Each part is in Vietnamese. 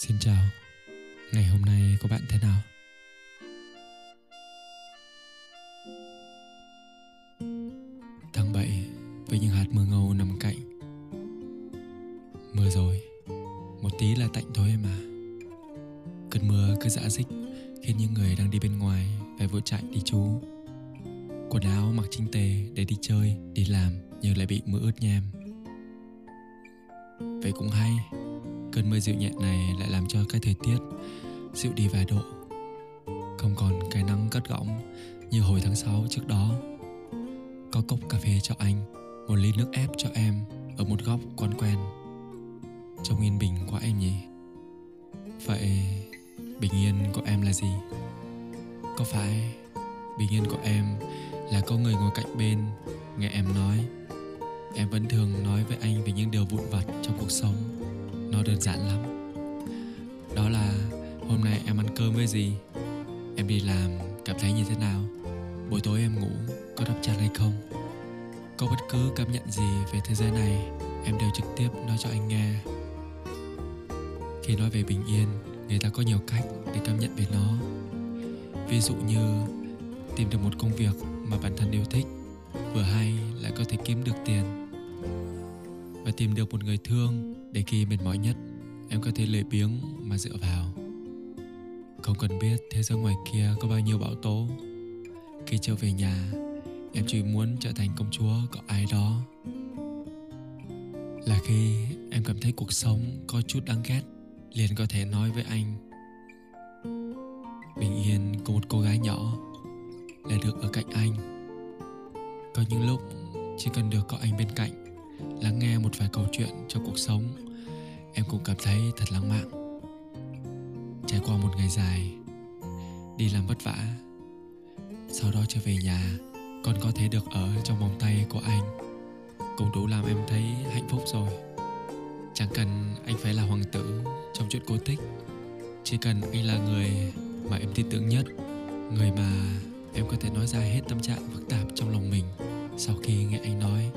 Xin chào, ngày hôm nay của bạn thế nào? Tháng 7 với những hạt mưa ngâu nằm cạnh. Mưa rồi, một tí là tạnh thôi mà. Cơn mưa cứ dã dích khiến những người đang đi bên ngoài phải vội chạy đi trú Quần áo mặc chinh tề để đi chơi, đi làm nhưng lại bị mưa ướt nhem. Vậy cũng hay, cơn mưa dịu nhẹ này lại làm cho cái thời tiết dịu đi vài độ. Không còn cái nắng cất gõng như hồi tháng 6 trước đó. Có cốc cà phê cho anh, một ly nước ép cho em ở một góc quán quen. Trông yên bình quá em nhỉ. Vậy bình yên của em là gì? Có phải bình yên của em là có người ngồi cạnh bên nghe em nói? Em vẫn thường nói với anh về những điều vụn vặt trong cuộc sống nó đơn giản lắm. Đó là, hôm nay em ăn cơm với gì? Em đi làm, cảm thấy như thế nào? Buổi tối em ngủ, có đắp chăn hay không? Có bất cứ cảm nhận gì về thế giới này, em đều trực tiếp nói cho anh nghe. Khi nói về bình yên, người ta có nhiều cách để cảm nhận về nó. Ví dụ như, tìm được một công việc mà bản thân yêu thích, vừa hay lại có thể kiếm được tiền. Và tìm được một người thương để khi mệt mỏi nhất, em có thể lười biếng mà dựa vào. Không cần biết thế giới ngoài kia có bao nhiêu bão tố. Khi trở về nhà, em chỉ muốn trở thành công chúa của ai đó. Là khi em cảm thấy cuộc sống có chút đáng ghét, liền có thể nói với anh. Bình yên của một cô gái nhỏ là được ở cạnh anh. Có những lúc chỉ cần được có anh bên cạnh lắng nghe một vài câu chuyện trong cuộc sống. Em cũng cảm thấy thật lãng mạn. Trải qua một ngày dài đi làm vất vả, sau đó trở về nhà con có thể được ở trong vòng tay của anh. Cũng đủ làm em thấy hạnh phúc rồi. Chẳng cần anh phải là hoàng tử trong chuyện cô tích chỉ cần anh là người mà em tin tưởng nhất, người mà em có thể nói ra hết tâm trạng phức tạp trong lòng mình sau khi nghe anh nói.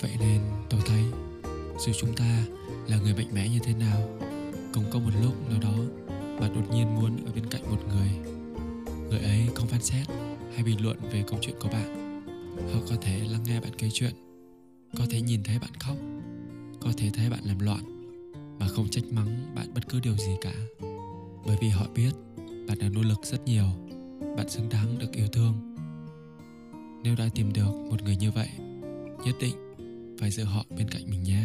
Vậy nên tôi thấy dù chúng ta là người mạnh mẽ như thế nào, cũng có một lúc nào đó bạn đột nhiên muốn ở bên cạnh một người. Người ấy không phán xét hay bình luận về câu chuyện của bạn. Họ có thể lắng nghe bạn kể chuyện, có thể nhìn thấy bạn khóc, có thể thấy bạn làm loạn, mà không trách mắng bạn bất cứ điều gì cả. Bởi vì họ biết bạn đã nỗ lực rất nhiều, bạn xứng đáng được yêu thương. Nếu đã tìm được một người như vậy, nhất định phải giữ họ bên cạnh mình nhé.